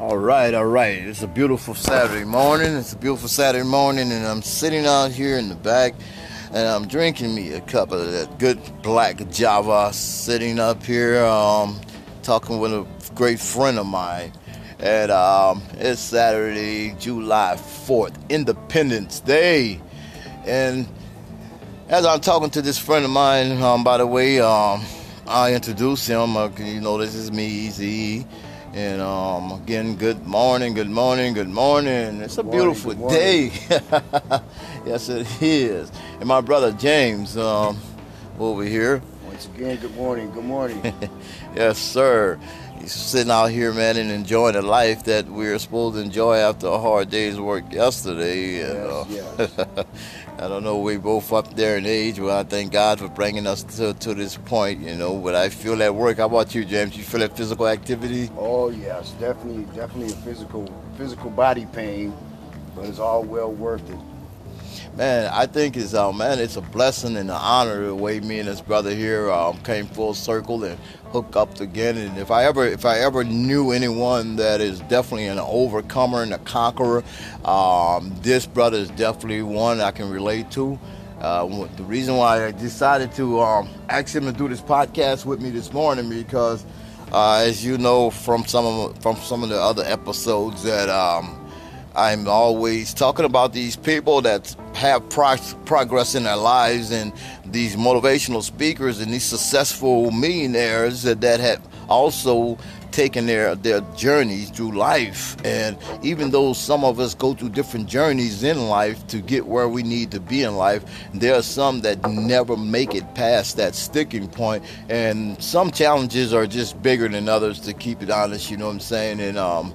All right, all right. It's a beautiful Saturday morning. It's a beautiful Saturday morning, and I'm sitting out here in the back, and I'm drinking me a cup of that good black Java. Sitting up here, um, talking with a great friend of mine, and um, it's Saturday, July 4th, Independence Day, and as I'm talking to this friend of mine, um, by the way, um, I introduce him. Uh, you know, this is me, Easy. And um, again, good morning, good morning, good morning. It's a morning, beautiful day. yes, it is. And my brother James um, over here. Once again, good morning, good morning. Yes, sir. He's sitting out here, man, and enjoying the life that we are supposed to enjoy after a hard day's work yesterday. And, uh, Yes, I don't know, we both up there in age. Well, I thank God for bringing us to, to this point, you know. But I feel that work. How about you, James? You feel that physical activity? oh yes, definitely, definitely a physical, physical body pain, but it's all well worth it. Man, I think it's uh, man, it's a blessing and an honor the way me and this brother here um, came full circle and hooked up again. And if I ever, if I ever knew anyone that is definitely an overcomer and a conqueror, um, this brother is definitely one I can relate to. Uh, the reason why I decided to um, ask him to do this podcast with me this morning because, uh, as you know from some of from some of the other episodes that. Um, I'm always talking about these people that have pro- progress in their lives and these motivational speakers and these successful millionaires that, that have also taken their, their journeys through life. And even though some of us go through different journeys in life to get where we need to be in life, there are some that never make it past that sticking point. And some challenges are just bigger than others, to keep it honest, you know what I'm saying? And, um,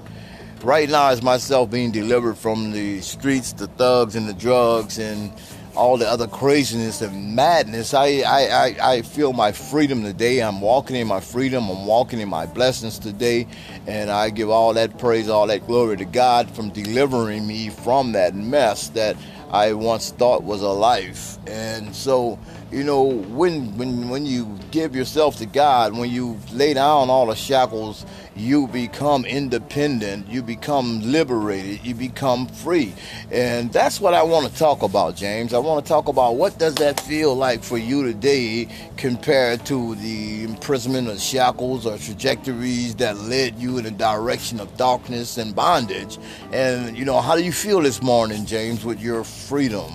right now is myself being delivered from the streets, the thugs and the drugs and all the other craziness and madness. I, I, I, I feel my freedom today. I'm walking in my freedom. I'm walking in my blessings today. And I give all that praise, all that glory to God from delivering me from that mess that I once thought was a life. And so, you know, when when when you give yourself to God, when you lay down all the shackles, you become independent, you become liberated, you become free. And that's what I want to talk about, James. I want to talk about what does that feel like for you today compared to the imprisonment of shackles or trajectories that led you in a direction of darkness and bondage. And you know, how do you feel this morning, James, with your freedom?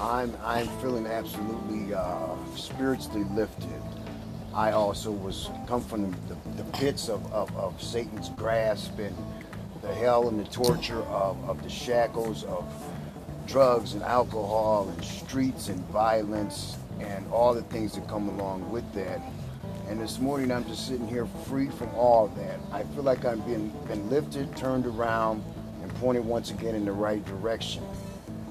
I'm, I'm feeling absolutely uh, spiritually lifted. I also was come from the, the pits of, of, of Satan's grasp and the hell and the torture of, of the shackles of drugs and alcohol and streets and violence and all the things that come along with that. And this morning I'm just sitting here free from all that. I feel like I'm being been lifted, turned around, and pointed once again in the right direction.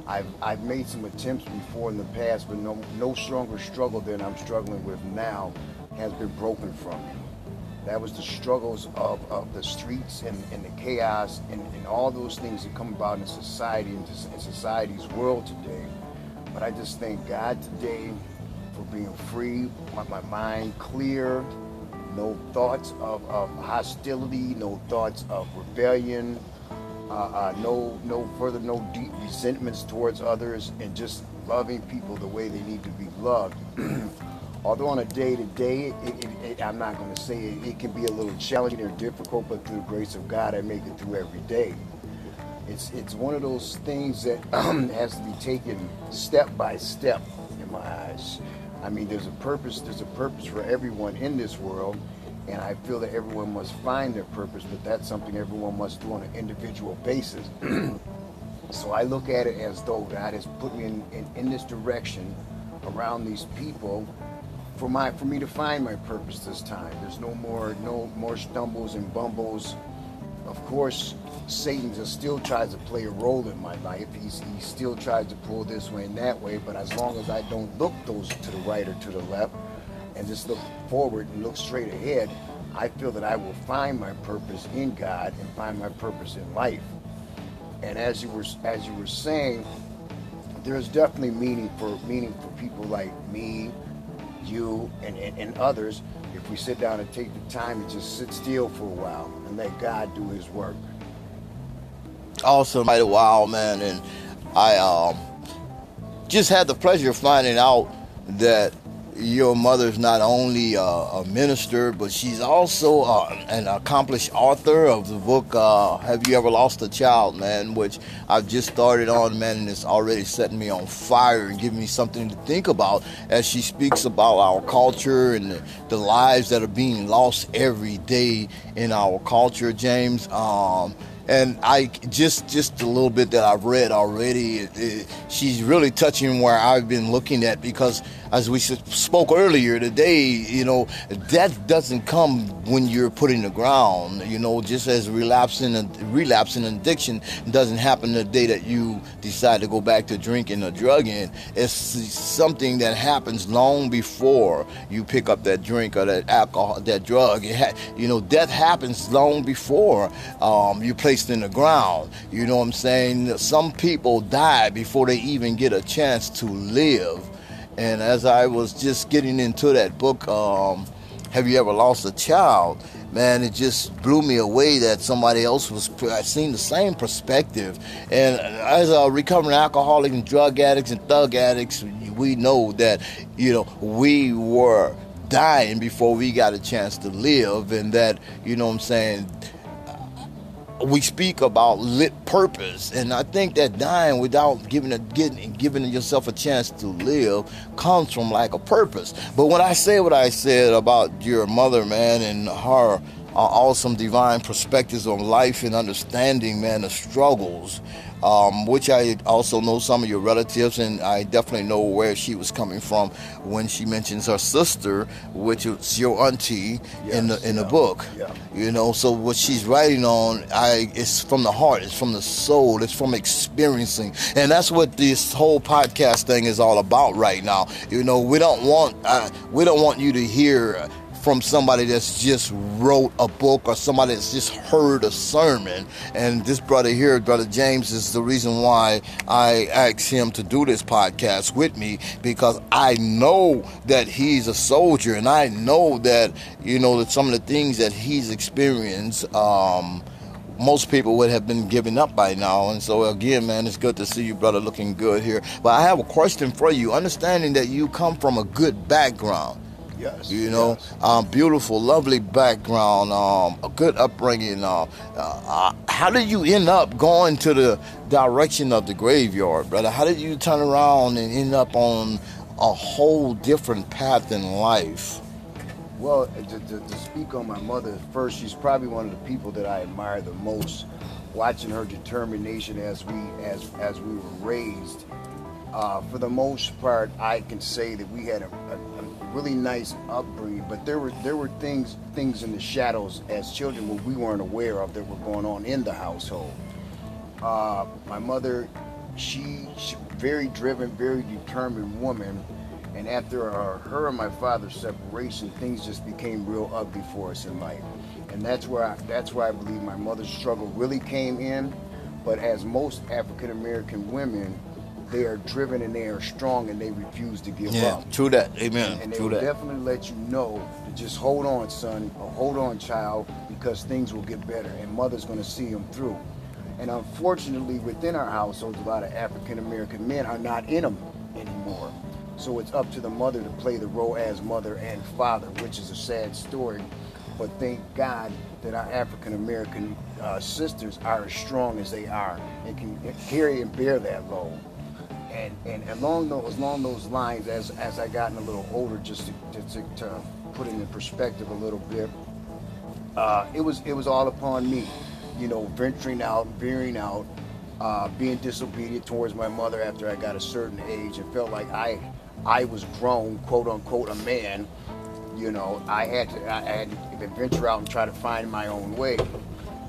I've, I've made some attempts before in the past, but no, no stronger struggle than I'm struggling with now has been broken from me. That was the struggles of, of the streets and, and the chaos and, and all those things that come about in society and in society's world today. But I just thank God today for being free, my, my mind clear, no thoughts of, of hostility, no thoughts of rebellion, uh, uh, no no further no deep resentments towards others, and just loving people the way they need to be loved. Although on a day to day, I'm not going to say it, it can be a little challenging or difficult, but through the grace of God, I make it through every day. It's it's one of those things that has to be taken step by step in my eyes. I mean, there's a purpose. There's a purpose for everyone in this world, and I feel that everyone must find their purpose. But that's something everyone must do on an individual basis. so I look at it as though God has put me in, in, in this direction around these people for my for me to find my purpose this time. There's no more no more stumbles and bumbles. Of course, Satan just still tries to play a role in my life. He's, he still tries to pull this way and that way, but as long as I don't look those to the right or to the left and just look forward and look straight ahead, I feel that I will find my purpose in God and find my purpose in life. And as you were as you were saying, there's definitely meaning for meaning for people like me, you, and, and, and others if we sit down and take the time to just sit still for a while and let God do His work. Awesome, quite a while, man, and I um, just had the pleasure of finding out that your mother's not only a, a minister, but she's also uh, an accomplished author of the book uh, "Have You Ever Lost a Child?" Man, which I've just started on, man, and it's already setting me on fire and giving me something to think about as she speaks about our culture and the, the lives that are being lost every day in our culture, James. Um, and I just just a little bit that I've read already. It, it, she's really touching where I've been looking at because as we spoke earlier today, you know, death doesn't come when you're put in the ground. You know, just as relapsing and relapsing addiction doesn't happen the day that you decide to go back to drinking or drugging. It's something that happens long before you pick up that drink or that alcohol, that drug. Ha- you know, death happens long before um, you placed in the ground. You know what I'm saying? Some people die before they even get a chance to live. And as I was just getting into that book, um, Have You Ever Lost a Child? Man, it just blew me away that somebody else was seeing the same perspective. And as a recovering alcoholic and drug addicts and thug addicts, we know that, you know, we were dying before we got a chance to live. And that, you know what I'm saying, we speak about lit purpose, and I think that dying without giving a getting giving yourself a chance to live comes from like a purpose. But when I say what I said about your mother, man, and her uh, awesome divine perspectives on life and understanding, man, the struggles um, which I also know some of your relatives, and I definitely know where she was coming from when she mentions her sister, which is your auntie yes, in the in yeah, the book. Yeah. You know, so what she's writing on, I it's from the heart, it's from the soul, it's from experiencing, and that's what this whole podcast thing is all about right now. You know, we don't want uh, we don't want you to hear from somebody that's just wrote a book or somebody that's just heard a sermon. And this brother here, Brother James, is the reason why I asked him to do this podcast with me because I know that he's a soldier and I know that, you know, that some of the things that he's experienced, um, most people would have been giving up by now. And so, again, man, it's good to see you, brother, looking good here. But I have a question for you. Understanding that you come from a good background, Yes. You know, yes. Um, beautiful, lovely background, um, a good upbringing. Uh, uh, how did you end up going to the direction of the graveyard, brother? How did you turn around and end up on a whole different path in life? Well, to, to, to speak on my mother first, she's probably one of the people that I admire the most. Watching her determination as we as as we were raised, uh, for the most part, I can say that we had a, a, a really nice upbringing, but there were there were things things in the shadows as children that we weren't aware of that were going on in the household. Uh, my mother, she, she very driven, very determined woman, and after her, her and my father's separation, things just became real ugly for us in life, and that's where I, that's where I believe my mother's struggle really came in. But as most African American women, they are driven and they are strong and they refuse to give yeah, up. True that. Amen. And, and they true will that. definitely let you know to just hold on, son, or hold on, child, because things will get better and mother's going to see them through. And unfortunately, within our households, a lot of African American men are not in them anymore. So it's up to the mother to play the role as mother and father, which is a sad story. But thank God that our African American uh, sisters are as strong as they are and can carry and bear that load and, and along those along those lines, as as I gotten a little older, just to, to, to put it in perspective a little bit, uh, it was it was all upon me, you know, venturing out, veering out, uh, being disobedient towards my mother after I got a certain age, and felt like I I was grown, quote unquote, a man. You know, I had to I had to venture out and try to find my own way.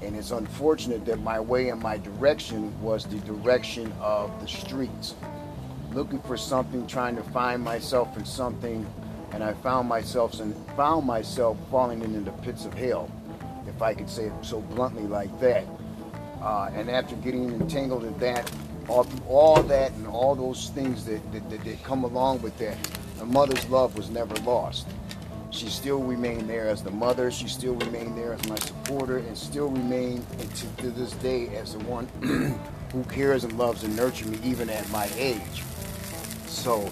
And it's unfortunate that my way and my direction was the direction of the streets looking for something, trying to find myself in something, and I found myself found myself falling into the pits of hell, if I could say it so bluntly like that. Uh, and after getting entangled in that, all, all that and all those things that, that, that, that come along with that, my mother's love was never lost. She still remained there as the mother. She still remained there as my supporter, and still remain to, to this day as the one who cares and loves and nurtures me, even at my age. So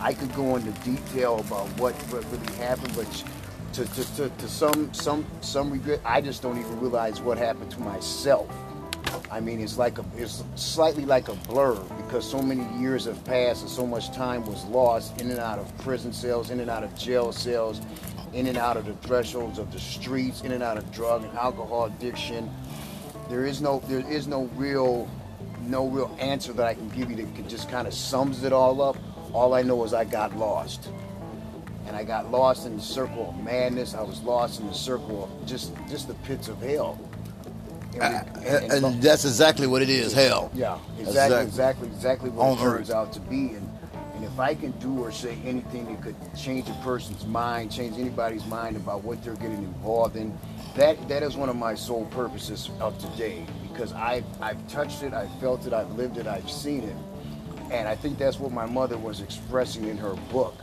I could go into detail about what, what really happened, but to, to, to, to some some some regret, I just don't even realize what happened to myself. I mean, it's like a, it's slightly like a blur because so many years have passed and so much time was lost in and out of prison cells, in and out of jail cells, in and out of the thresholds of the streets, in and out of drug and alcohol addiction. There is no, there is no real, no real answer that I can give you that just kind of sums it all up. All I know is I got lost. And I got lost in the circle of madness. I was lost in the circle of just, just the pits of hell. Uh, and, and, and, that's exactly what it is, hell. Yeah, exactly, exactly, exactly what it turns earth. out to be. And and if I can do or say anything that could change a person's mind, change anybody's mind about what they're getting involved in, that that is one of my sole purposes of today. Because I I've touched it, I've felt it, I've lived it, I've seen it, and I think that's what my mother was expressing in her book.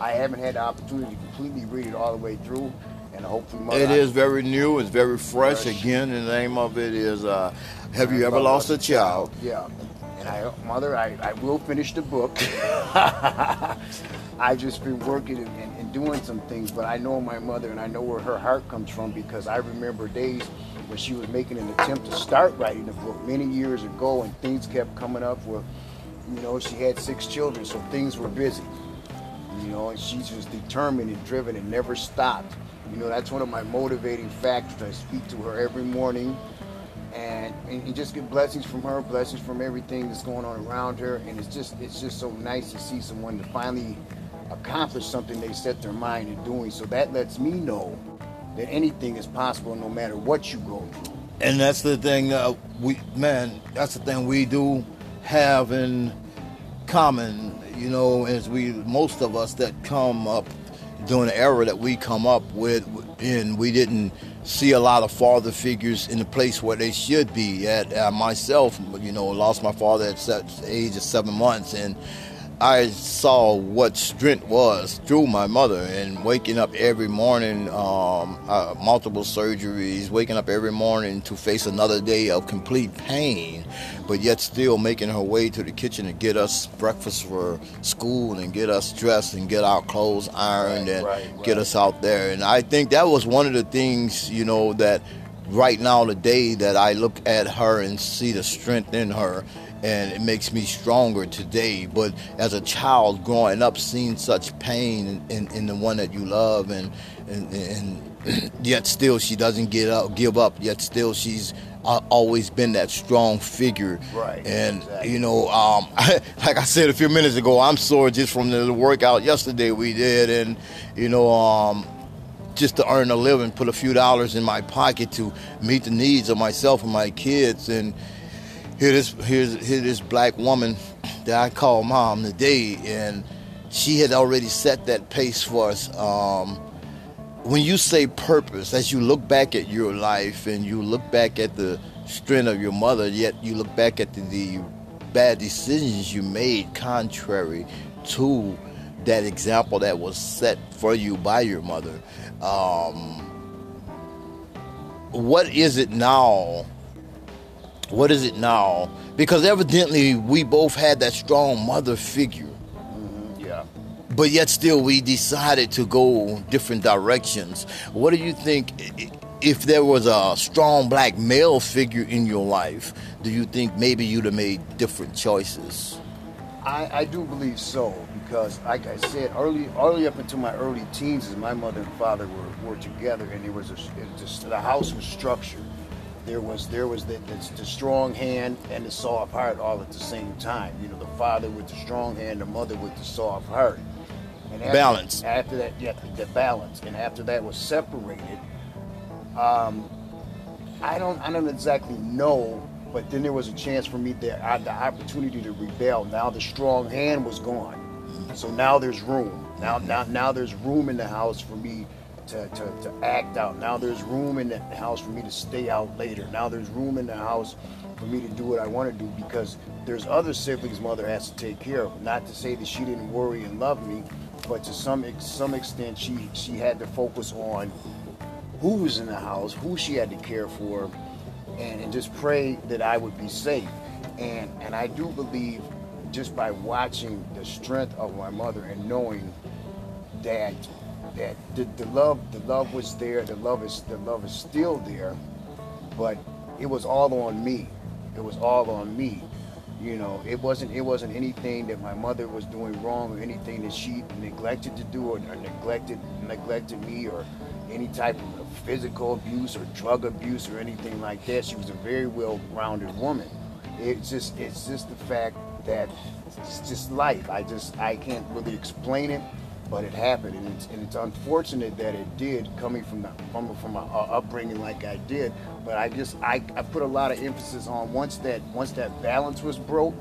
I haven't had the opportunity to completely read it all the way through, and hopefully mother, it is very new it's very fresh. fresh. again the name of it is uh, have you ever lost a child yeah and i mother i, I will finish the book i've just been working and, and, doing some things but i know my mother and i know where her heart comes from because i remember days when she was making an attempt to start writing the book many years ago and things kept coming up with you know she had six children so things were busy you know and she was determined and driven and never stopped you know, that's one of my motivating factors. I speak to her every morning and, and, just get blessings from her, blessings from everything that's going on around her. And it's just it's just so nice to see someone to finally accomplish something they set their mind to doing. So that lets me know that anything is possible no matter what you go through. And that's the thing, uh, we man, that's the thing we do have in common. You know, as we most of us that come up during the era that we come up with, and we didn't see a lot of father figures in the place where they should be. At uh, myself, you know, lost my father at the age of seven months, and I saw what strength was through my mother and waking up every morning, um, uh, multiple surgeries, waking up every morning to face another day of complete pain, but yet still making her way to the kitchen to get us breakfast for school and get us dressed and get our clothes ironed and right, right. get us out there. And I think that was one of the things, you know, that right now today that I look at her and see the strength in her and it makes me stronger today. But as a child growing up, seeing such pain in, in, in the one that you love, and and, and yet still she doesn't get up, give up. Yet still she's uh, always been that strong figure. Right. And exactly. you know, um, like I said a few minutes ago, I'm sore just from the workout yesterday we did, and you know, um, just to earn a living, put a few dollars in my pocket to meet the needs of myself and my kids, and here this here's here this black woman that I call mom today, and she had already set that pace for us. Um, when you say purpose, as you look back at your life and you look back at the strength of your mother, yet you look back at the, the bad decisions you made contrary to that example that was set for you by your mother. Um, what is it now what is it now? Because evidently we both had that strong mother figure. Mm-hmm, yeah. But yet still we decided to go different directions. What do you think if there was a strong black male figure in your life, do you think maybe you'd have made different choices? I, I do believe so because, like I said, early, early up into my early teens, my mother and father were, were together, and it was, a, it was the house was structured there was there was the, the, the, strong hand and the soft heart all at the same time. You know, the father with the strong hand, the mother with the soft heart. And after, balance. After that, yeah, the balance. And after that was separated, um, I don't I don't exactly know, but then there was a chance for me there. I had the opportunity to rebel. Now the strong hand was gone, so now there's room. Now now now there's room in the house for me to, to, to act out. Now there's room in the house for me to stay out later. Now there's room in the house for me to do what I want to do because there's other siblings mother has to take care of. Not to say that she didn't worry and love me, but to some some extent, she she had to focus on who was in the house, who she had to care for, and, and just pray that I would be safe. And and I do believe just by watching the strength of my mother and knowing that that the, the love the love was there, the love is the love is still there, but it was all on me. It was all on me. You know, it wasn't it wasn't anything that my mother was doing wrong or anything that she neglected to do or, or neglected neglected me or any type of physical abuse or drug abuse or anything like that. She was a very well-rounded woman. It's just it's just the fact that it's just life. I just I can't really explain it, but it happened, and it's, and it's unfortunate that it did, coming from the, from from my upbringing like I did. But I just I, I put a lot of emphasis on once that once that balance was broke,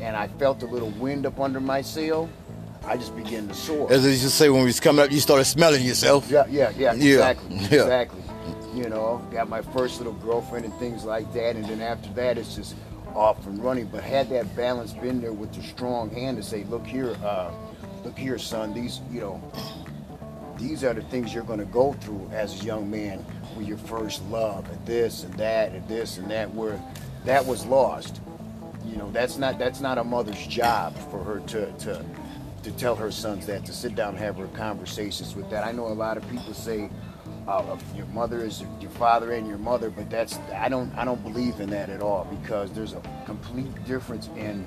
and I felt a little wind up under my sail. I just began to soar. As they used to say when we was coming up, you started smelling yourself. Yeah, yeah, yeah, Yeah, exactly, yeah. exactly. You know, got my first little girlfriend and things like that, and then after that, it's just off and running. But had that balance been there with the strong hand to say, look here, uh, look here, son, these, you know, these are the things you're going to go through as a young man with your first love, and this and that, and this and that, where that was lost. You know, that's not that's not a mother's job for her to to to tell her sons that, to sit down and have her conversations with that. I know a lot of people say uh, your mother is your father and your mother, but that's I don't I don't believe in that at all because there's a complete difference in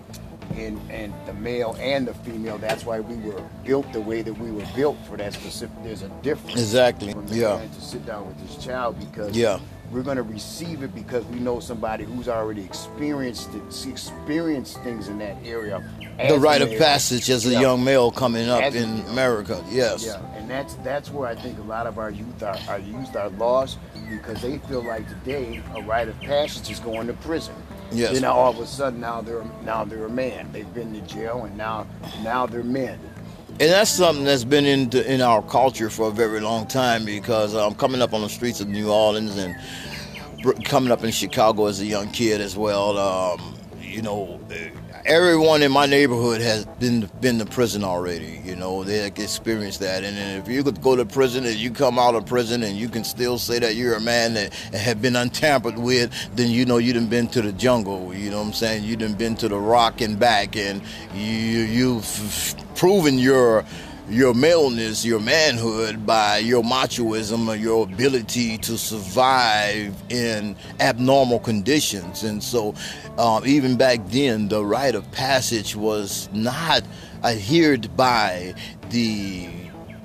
in in the male and the female. That's why we were built the way that we were built for that specific. There's a difference. Exactly, yeah. to sit down with his child because Yeah. we're going to receive it because we know somebody who's already experienced it, experienced things in that area. The rite of passage as a Yeah. young male coming up As in America. Yes. Yeah, and that's that's where I think a lot of our youth are our youth are lost because they feel like today a rite of passage is going to prison. Yes. Then all of a sudden now they're now they're a man. They've been to jail and now now they're men. And that's something that's been in in our culture for a very long time because I'm coming up on the streets of New Orleans and br- coming up in Chicago as a young kid as well. Um, you know, everyone in my neighborhood has been been to prison already. You know, they experienced that. And if you could go to prison and you come out of prison and you can still say that you're a man that have been untampered with, then you know you done been to the jungle. You know what I'm saying? You done been to the rock and back, and you you've proven your your maleness, your manhood by your machoism or your ability to survive in abnormal conditions. And so, um, even back then, the rite of passage was not adhered by the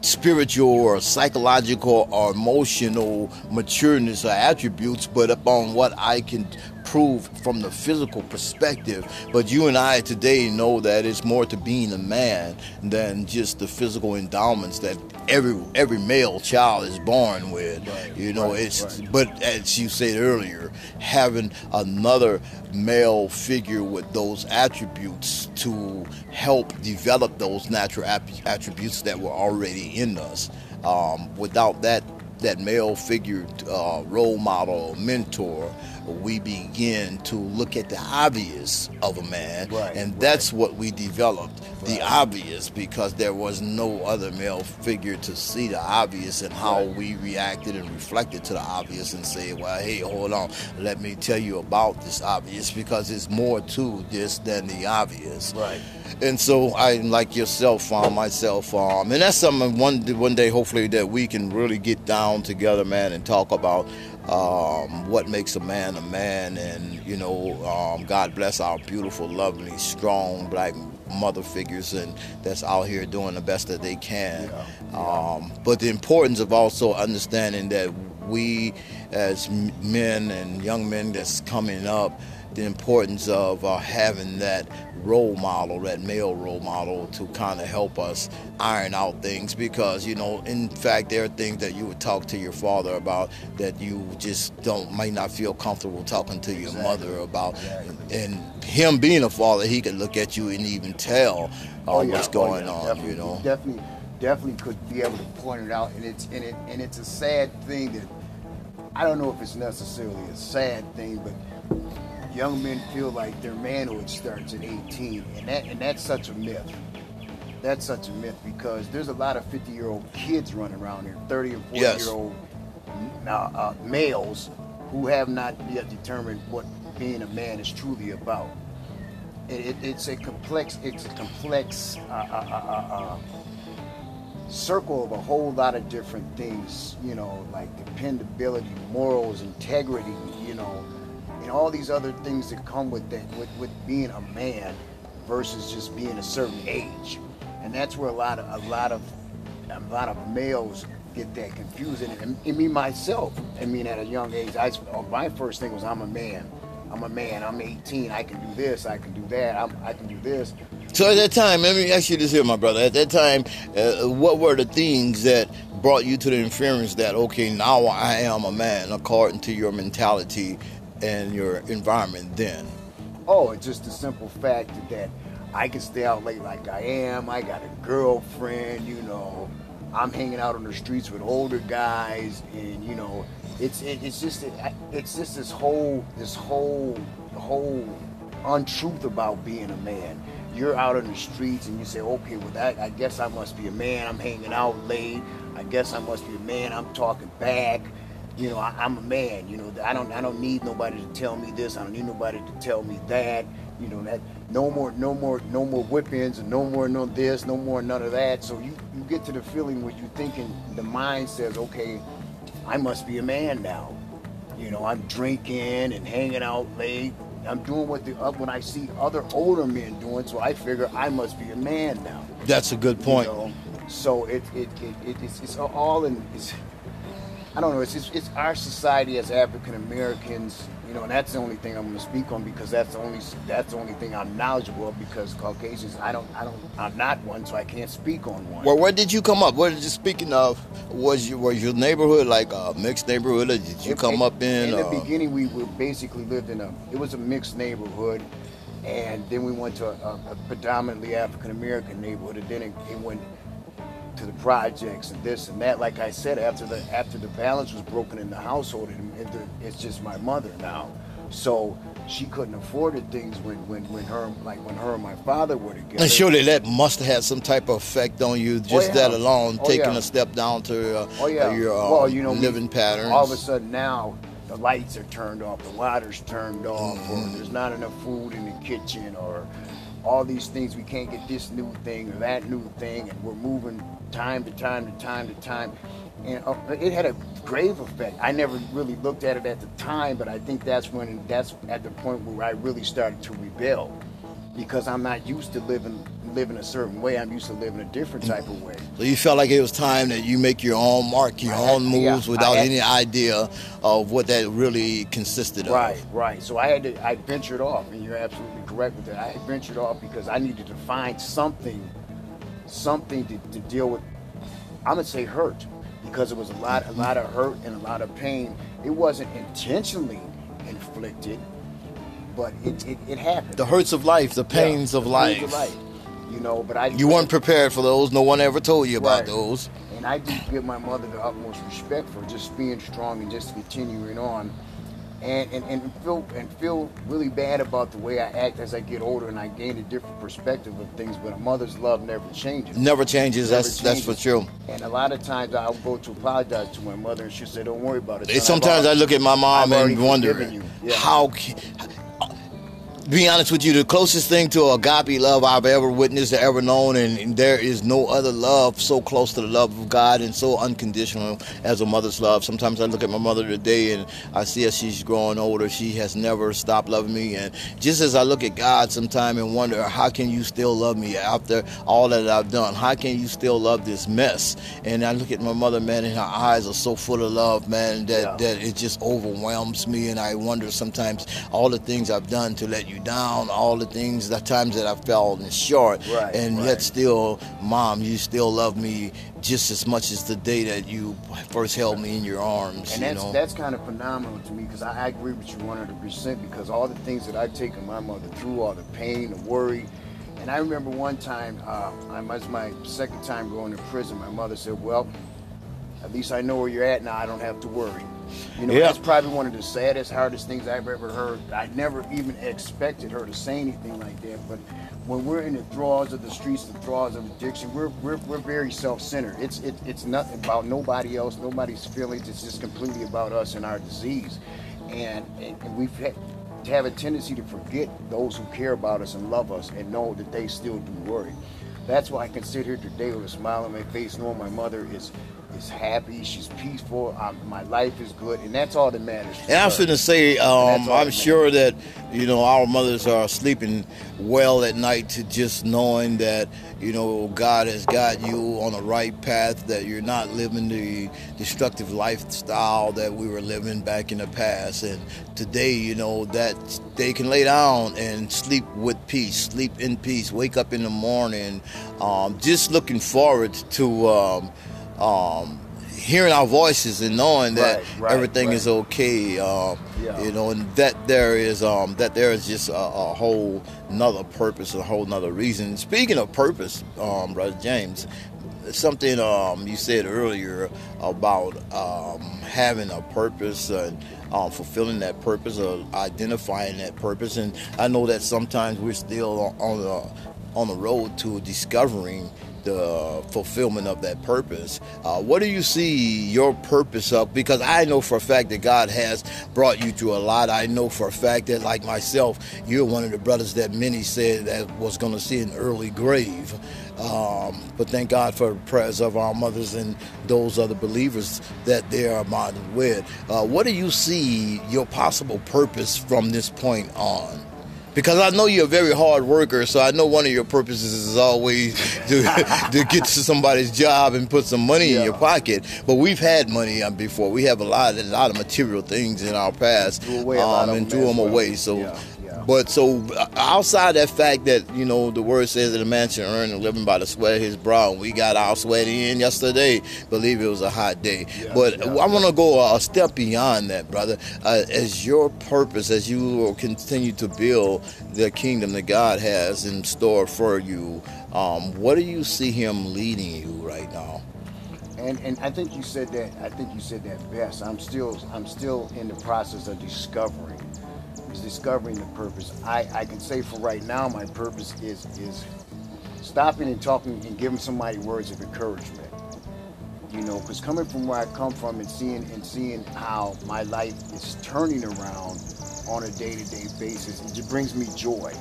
spiritual or psychological or emotional matureness or attributes, but upon what I can prove from the physical perspective. But you and I today know that it's more to being a man than just the physical endowments that every every male child is born with. Right, you know, right, it's right. but as you said earlier, having another male figure with those attributes to help develop those natural ap- attributes that were already in us. Um, without that that male figure, uh, role model, mentor, we begin to look at the obvious of a man, Right, and right. that's what we developed. The obvious, because there was no other male figure to see the obvious and how we reacted and reflected to the obvious and say, well, hey, hold on, let me tell you about this obvious because it's more to this than the obvious. Right. And so I, like yourself, um, myself, um, and that's something one one day, hopefully, that we can really get down together, man, and talk about um, what makes a man a man. And you know, um, God bless our beautiful, lovely, strong black mother figures, and that's out here doing the best that they can. Um, but the importance of also understanding that we, as men and young men that's coming up, the importance of uh, having that role model, that male role model, to kind of help us iron out things. Because you know, in fact, there are things that you would talk to your father about that you just don't might not feel comfortable talking to your Exactly. mother about. Exactly. And him being a father, he could look at you and even tell uh, Oh, yeah. what's Oh, going yeah. on. Definitely, You know. definitely, definitely could be able to point it out, and it's and it and it's a sad thing that I don't know if it's necessarily a sad thing, but young men feel like their manhood starts at 18, and that and that's such a myth. that's such a myth because there's a lot of 50 year old kids running around here, 30 and 40 Yes. year old uh, uh, males who have not yet determined what being a man is truly about. It, it, it's a complex, it's a complex uh, uh, uh, uh, uh, circle of a whole lot of different things, you know, like dependability, morals, integrity, you know, and all these other things that come with that, with, with being a man versus just being a certain age. And that's where a lot of a lot of a lot of males get that confused. And, and, and me myself, I mean, at a young age, I oh, my first thing was I'm a man. I'm a man. I'm 18. I can do this. I can do that. I'm, I can do this. So at that time, let me ask you this here, my brother. At that time, uh, what were the things that brought you to the inference that okay, now I am a man according to your mentality and your environment then? Oh, it's just the simple fact that I can stay out late like I am. I got a girlfriend, you know. I'm hanging out on the streets with older guys, and you know, it's it, it's just it, it's just this whole this whole whole untruth about being a man. You're out on the streets and you say, okay, well that I guess I must be a man. I'm hanging out late. I guess I must be a man. I'm talking back. You know, I, I'm a man. You know, I don't I don't need nobody to tell me this. I don't need nobody to tell me that. You know that no more no more no more whippings and no more no this no more none of that. So you you get to the feeling where you thinking the mind says, okay, I must be a man now. You know, I'm drinking and hanging out late. I'm doing what the uh, when I see other older men doing, so I figure I must be a man now. That's a good point. You know? So it it, it, it it's, it's all in. It's, I don't know. It's, it's it's our society as African Americans, you know, and that's the only thing I'm going to speak on because that's the only that's the only thing I'm knowledgeable of. Because Caucasians, I don't I don't I'm not one, so I can't speak on one. Well, where did you come up? What did you speaking of? Was you was your neighborhood like a mixed neighborhood, or did you It- come it- up in? In the uh, beginning, we were basically lived in a. It was a mixed neighborhood, and then we went to a, a predominantly African American neighborhood, and then it, it went to the projects and this and that. Like I said, after the after the balance was broken in the household, and, and the, it's just my mother now. So she couldn't afford the things when, when, when her like when her and my father were together. And surely that must have had some type of effect on you. Just yeah. that alone, Oh, taking yeah. a step down to uh, Oh yeah. uh, your uh, well, you know, we- living patterns. All of a sudden now, the lights are turned off, the water's turned off, Mm-hmm. or there's not enough food in the kitchen, or all these things. We can't get this new thing or that new thing, and we're moving time to time to time to time. And uh, it had a grave effect. I never really looked at it at the time, but I think that's when that's at the point where I really started to rebel because I'm not used to living living in a certain way. I'm used to living a different type of way. So you felt like it was time that you make your own mark, your I own yeah, moves I without had- any idea of what that really consisted Right, of. right. Right. So I had to, I ventured off, and you're absolutely correct with that. I ventured off because I needed to find something, something to, to deal with. I'm gonna say hurt, because it was a lot, a lot of hurt and a lot of pain. It wasn't intentionally inflicted, but it, it, it happened. The hurts of life, the Yeah, of the life. pains of life. You know, but I You weren't prepared for those. No one ever told you about Right. those. And I do give my mother the utmost respect for just being strong and just continuing on. And, and, and feel and feel really bad about the way I act as I get older and I gain a different perspective of things. But a mother's love never changes. Never changes. Never that's that's for changes. sure. And a lot of times I'll go to apologize to my mother and she'll say, "Don't worry about it." Son. Sometimes I look at my mom and wonder. Yeah. how. Be honest with you, the closest thing to agape love I've ever witnessed or ever known, and, and there is no other love so close to the love of God and so unconditional as a mother's love. Sometimes I look at my mother today and I see as she's growing older, she has never stopped loving me. And just as I look at God sometimes and wonder, how can you still love me after all that I've done? How can you still love this mess? And I look at my mother, man, and her eyes are so full of love, man, that, Yeah. that it just overwhelms me. And I wonder sometimes all the things I've done to let you down, all the things, the times that I fell short, Right, and right. yet still, mom, you still love me just as much as the day that you first held me in your arms. And you that's know? that's kind of phenomenal to me because I, I agree with you 100 percent because all the things that I've taken my mother through, all the pain, the worry, and I remember one time, uh, I was my second time going to prison. My mother said, "Well, at least I know where you're at now. I don't have to worry." You know, Yeah. that's probably one of the saddest, hardest things I've ever heard. I never even expected her to say anything like that. But when we're in the throes of the streets, the throes of addiction, we're we're, we're very self-centered. It's it, it's nothing about nobody else, nobody's feelings. It's just completely about us and our disease. And, and, and we've had, have a tendency to forget those who care about us and love us and know that they still do worry. That's why I can sit here today with a smile on my face, knowing my mother is is happy, she's peaceful, um, my life is good, and that's all that matters. And I was her. going to say, um, I'm that sure that you know our mothers are sleeping well at night to just knowing that you know God has got you on the right path, that you're not living the destructive lifestyle that we were living back in the past. And today, you know that they can lay down and sleep with peace, sleep in peace, wake up in the morning, um, just looking forward to. Um, um, hearing our voices and knowing that Right, right, everything right. is okay um, Yeah. you know and that there is um, that there is just a, a whole another purpose a whole nother reason speaking of purpose um, brother james something um, you said earlier about um, having a purpose and um, fulfilling that purpose or identifying that purpose and i know that sometimes we're still on the on the road to discovering the fulfillment of that purpose. Uh, what do you see your purpose of? Because I know for a fact that God has brought you through a lot. I know for a fact that, like myself, you're one of the brothers that many said that was going to see an early grave. Um, but thank God for the prayers of our mothers and those other believers that they are modeled with. Uh, what do you see your possible purpose from this point on? Because I know you're a very hard worker, so I know one of your purposes is always to, to get to somebody's job and put some money in your pocket. But we've had money um, before. We have a lot, a lot of material things in our past, Threw away a lot of and threw them well. away. So, Yeah, yeah. But so outside that fact that you know the word says that a man should earn a living by the sweat of his brow. We got our sweat in yesterday. Believe it was a hot day. Yeah, but yeah, I want to go a step beyond that, brother. Uh, as your purpose, as you will continue to build the kingdom that God has in store for you, um, what do you see Him leading you right now? And and I think you said that. I think you said that best. I'm still I'm still in the process of discovering, is discovering the purpose. I I can say for right now, my purpose is is stopping and talking and giving somebody words of encouragement. You know, because coming from where I come from and seeing and seeing how my life is turning around on a day-to-day basis, it just brings me joy.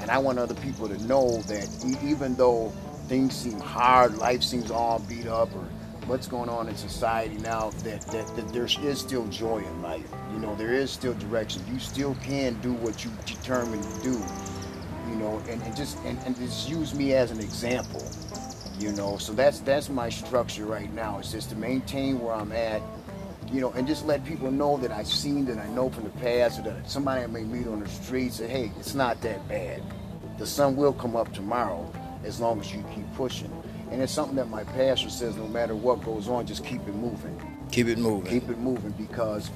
And I want other people to know that even though things seem hard, life seems all beat up, or what's going on in society now, that, that, that there is still joy in life. You know, there is still direction. You still can do what you determined to do. You know, and, and just and, and just use me as an example. You know, so that's that's my structure right now. It's just to maintain where I'm at you know, and just let people know that I've seen that I know from the past, or that somebody I may meet on the street say, hey, it's not that bad. The sun will come up tomorrow as long as you keep pushing. And it's something that my pastor says no matter what goes on, just keep it moving. Keep it moving. Keep it moving because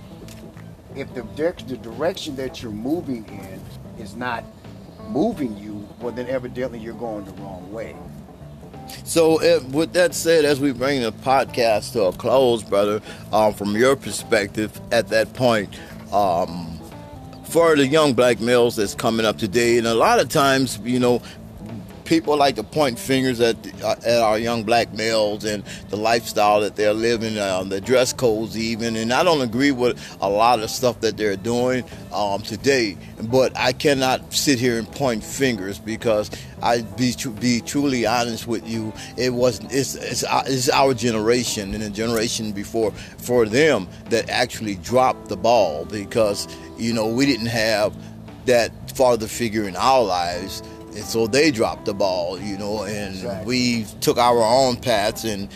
if the, the direction that you're moving in is not moving you, well, then evidently you're going the wrong way. So, uh, with that said, as we bring the podcast to a close, brother, um, from your perspective at that point, um, for the young black males that's coming up today, and a lot of times, you know, people like to point fingers at uh, at our young black males and the lifestyle that they're living, uh, the dress codes even. And I don't agree with a lot of stuff that they're doing um, today. But I cannot sit here and point fingers because I be tru- be truly honest with you. It was it's it's our, it's our generation and the generation before for them that actually dropped the ball because you know we didn't have that father figure in our lives and so they dropped the ball, you know, and Exactly. we took our own paths. And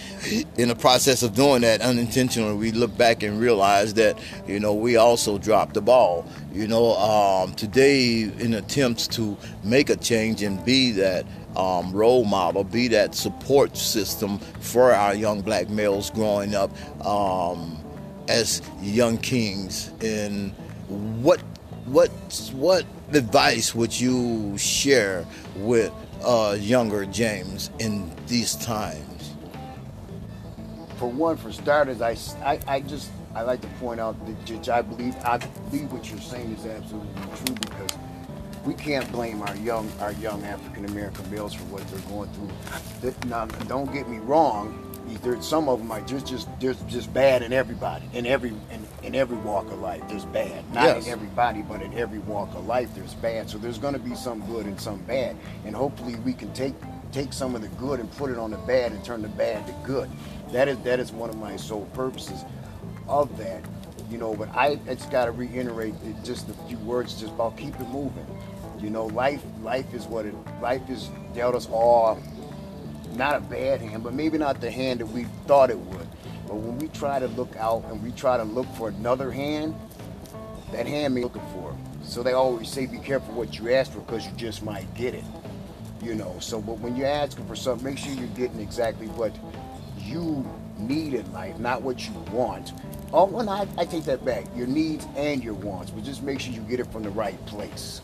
in the process of doing that, unintentionally, we look back and realize that, you know, we also dropped the ball. You know, um, today, in attempts to make a change and be that um, role model, be that support system for our young black males growing up um, as young kings, and what what what advice would you share with uh, younger James in these times? for one, for starters, I, I, I just I like to point out that I believe I believe what you're saying is absolutely true because we can't blame our young our young African American males for what they're going through. Now, don't get me wrong. There, some of them are just just there's just bad in everybody in every in, in every walk of life. There's bad, not Yes. in everybody, but in every walk of life. There's bad. So there's going to be some good and some bad, and hopefully we can take take some of the good and put it on the bad and turn the bad to good. That is that is one of my sole purposes of that. You know, but I just got to reiterate it- just a few words just about keep it moving. You know, life life is what it life is dealt us all not a bad hand, but maybe not the hand that we thought it would. But when we try to look out and we try to look for another hand, that hand may be looking for. So they always say, be careful what you ask for because you just might get it. You know, so but when you're asking for something, make sure you're getting exactly what you need in life, not what you want. Oh, well, I, I take that back. Your needs and your wants, but just make sure you get it from the right place.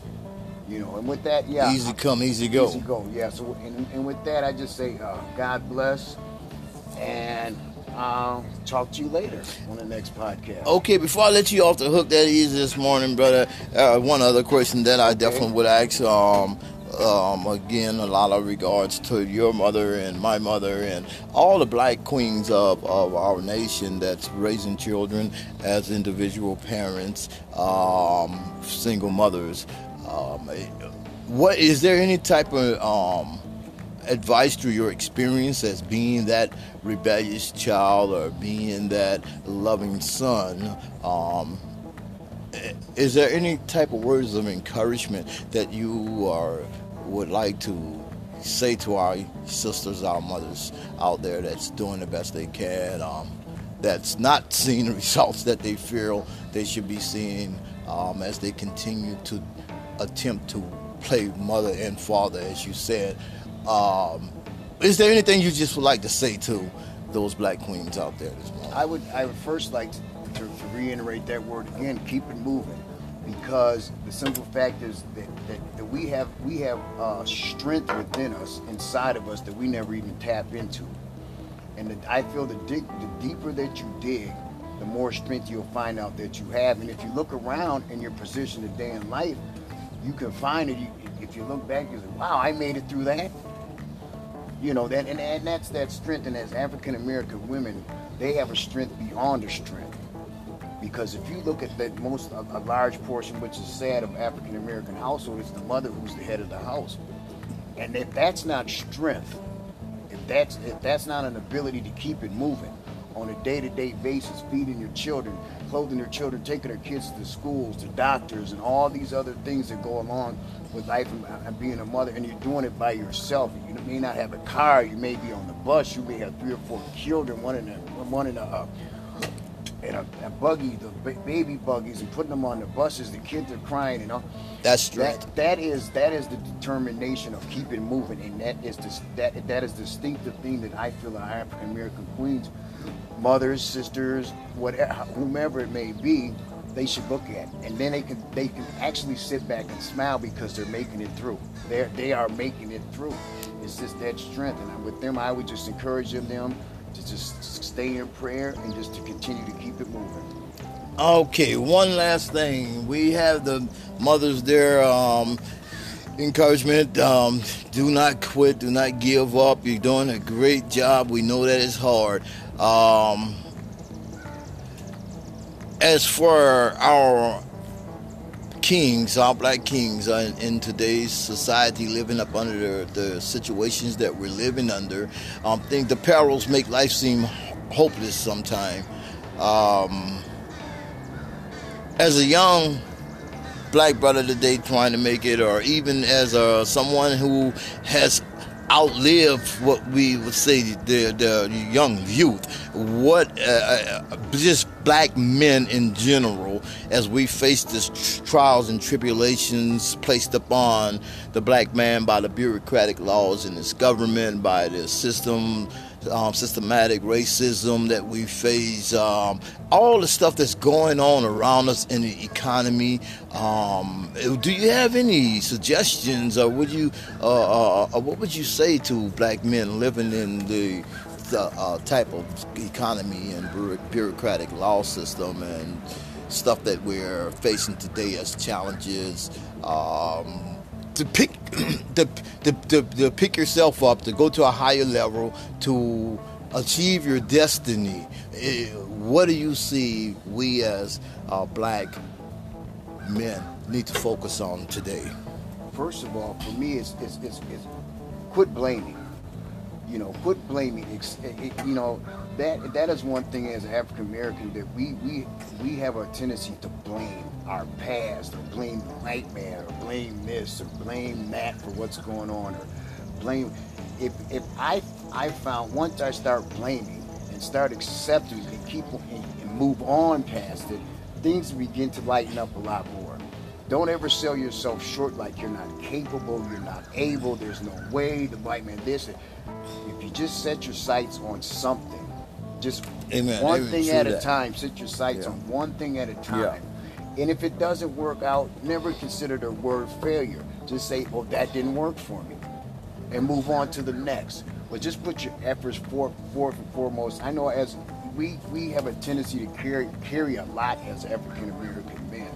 You know, and with that, yeah. Easy come, easy go. Easy go, yeah. So, and, and with that, I just say, uh, God bless, and um, talk to you later on the next podcast. Okay, before I let you off the hook that easy this morning, brother, uh, one other question that I definitely would ask. Um, um, again, a lot of regards to your mother and my mother and all the black queens of, of our nation that's raising children as individual parents, um, single mothers. Um, what is there any type of um, advice through your experience as being that rebellious child or being that loving son? Um, is there any type of words of encouragement that you are would like to say to our sisters our mothers out there that's doing the best they can um, that's not seeing the results that they feel they should be seeing um, as they continue to attempt to play mother and father as you said um, is there anything you just would like to say to those black queens out there this morning? I would I would first like to, to, reiterate that word again, keep it moving. Because the simple fact is that, that, that we have we have uh, strength within us, inside of us that we never even tap into. And the, I feel the, dig, the deeper that you dig, the more strength you'll find out that you have. And if you look around in your position today in life, you can find it. You, if you look back, you say, "Wow, I made it through that." You know that, and, and that's that strength. And as African American women, they have a strength beyond a strength. Because if you look at that most a, a large portion, which is sad, of African American household, it's the mother who's the head of the house. And if that's not strength, if that's if that's not an ability to keep it moving on a day-to-day basis, feeding your children, clothing their children, taking their kids to schools, to doctors, and all these other things that go along with life and, and being a mother, and you're doing it by yourself. You may not have a car, you may be on the bus, you may have three or four children, one in a one in a uh, in a, a buggy, the ba- baby buggies, and putting them on the buses. The kids are crying, you know. That's. That that is that is the determination of keeping moving, and that is this that that is the distinctive thing that I feel our African American queens, mothers, sisters, whatever, whomever it may be, they should look at, and then they can they can actually sit back and smile because they're making it through. They they are making it through. It's just that strength, and with them, I would just encourage them them to just stay in prayer and just to continue to keep it moving. Okay, one last thing. We have the mothers there. Um, encouragement. Um, do not quit. Do not give up. You're doing a great job. We know that it's hard. Um, as for our kings, our black kings in, in today's society, living up under the, the situations that we're living under, um, think the perils make life seem hopeless sometimes. Um, as a young black brother today trying to make it, or even as a, someone who has outlived what we would say the, the young youth, what uh, uh, just black men in general, as we face this trials and tribulations placed upon the black man by the bureaucratic laws in this government, by the system um, systematic racism that we face, um, all the stuff that's going on around us in the economy. Um, do you have any suggestions, or would you, uh, uh, uh, what would you say to black men living in the uh, type of economy and bureaucratic law system and stuff that we're facing today as challenges. Um, to pick to, to, to, to, pick yourself up, to go to a higher level, to achieve your destiny. Eh, what do you see we as uh, black men need to focus on today? First of all, for me, it's, it's, it's, it's quit blaming. You know, quit blaming. It's, it, you know, that that is one thing as African American that we we we have a tendency to blame our past or blame the white man or blame this or blame that for what's going on or blame if if I I found once I start blaming and start accepting and keep and, and move on past it, things begin to lighten up a lot more. Don't ever sell yourself short like you're not capable, you're not able, there's no way, the white man this. If you just set your sights on something, just Amen. one Amen. thing at that. a time, set your sights yeah. on one thing at a time. Yeah. And if it doesn't work out, never consider the word failure. Just say, oh, that didn't work for me. And move on to the next. But just put your efforts forth, forth and foremost. I know as we we have a tendency to carry carry a lot as African American men.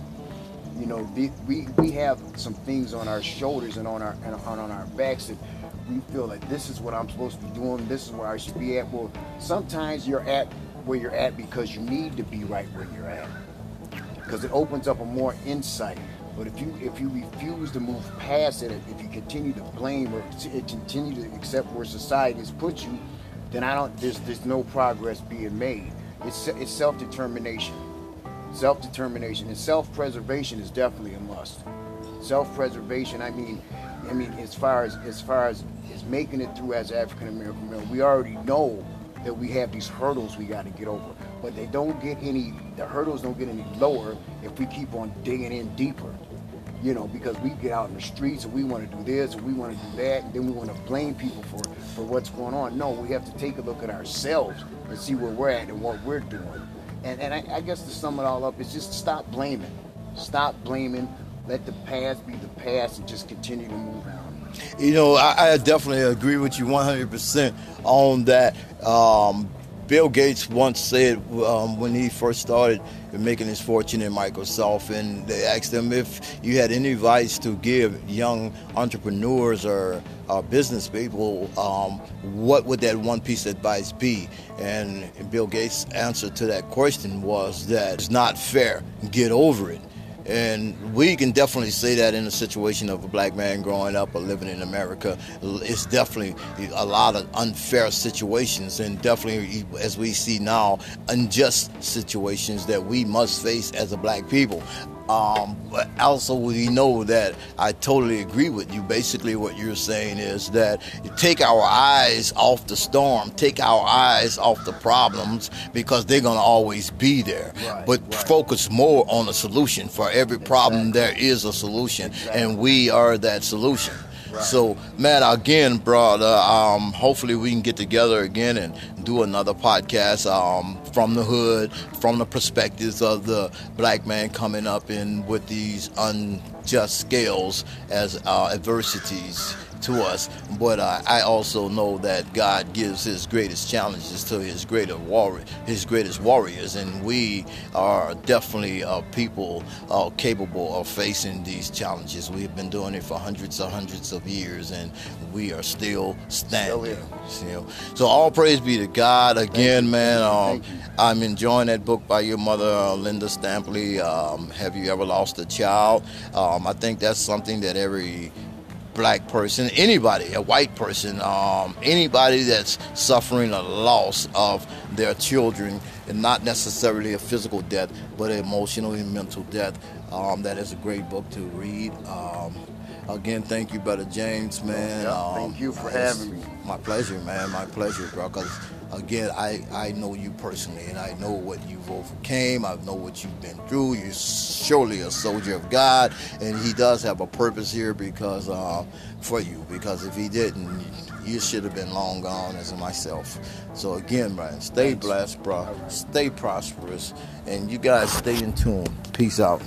you know, we, we have some things on our shoulders and on our and on, on our backs that we feel like this is what I'm supposed to be doing. This is where I should be at. Well, sometimes you're at where you're at because you need to be right where you're at because it opens up a more insight. But if you if you refuse to move past it, if you continue to blame or continue to accept where society has put you, then I don't. There's there's no progress being made. It's it's self determination self-determination and self-preservation is definitely a must self-preservation i mean i mean as far as as far as is making it through as african american men we already know that we have these hurdles we got to get over but they don't get any the hurdles don't get any lower if we keep on digging in deeper you know because we get out in the streets and we want to do this and we want to do that and then we want to blame people for for what's going on no we have to take a look at ourselves and see where we're at and what we're doing and, and I, I guess to sum it all up is just stop blaming. Stop blaming. Let the past be the past and just continue to move on. You know, I, I definitely agree with you 100% on that. Um, Bill Gates once said um, when he first started making his fortune in Microsoft, and they asked him if you had any advice to give young entrepreneurs or uh, business people, um, what would that one piece of advice be? And Bill Gates' answer to that question was that it's not fair. Get over it. And we can definitely say that in the situation of a black man growing up or living in America. It's definitely a lot of unfair situations, and definitely, as we see now, unjust situations that we must face as a black people. Um, but also, we know that I totally agree with you. Basically, what you're saying is that take our eyes off the storm, take our eyes off the problems because they're going to always be there. Right, but right. focus more on the solution. For every problem, exactly. there is a solution, exactly. and we are that solution. So, Matt, again, brother, um, hopefully we can get together again and do another podcast um, from the hood, from the perspectives of the black man coming up in with these unjust scales as uh, adversities to us. But uh, I also know that God gives His greatest challenges to His greater warrior, His greatest warriors, and we are definitely a people uh, capable of facing these challenges. We've been doing it for hundreds and hundreds of years, and we are still standing. Still so all praise be to God again, man. Um, I'm enjoying that book by your mother, uh, Linda Stampley. Um, Have you ever lost a child? Um, I think that's something that every black person, anybody, a white person, um, anybody that's suffering a loss of their children, and not necessarily a physical death, but an emotional and mental death. Um, that is a great book to read. Um, again, thank you, Brother James, man. Yeah, thank you for having me. My pleasure, man. My pleasure, bro. Because again, I, I know you personally, and I know what you've overcame. I know what you've been through. You're surely a soldier of God, and He does have a purpose here because uh, for you. Because if He didn't, you should have been long gone as myself. So again, Brian, stay blessed, bro. Stay prosperous, and you guys stay in tune. Peace out.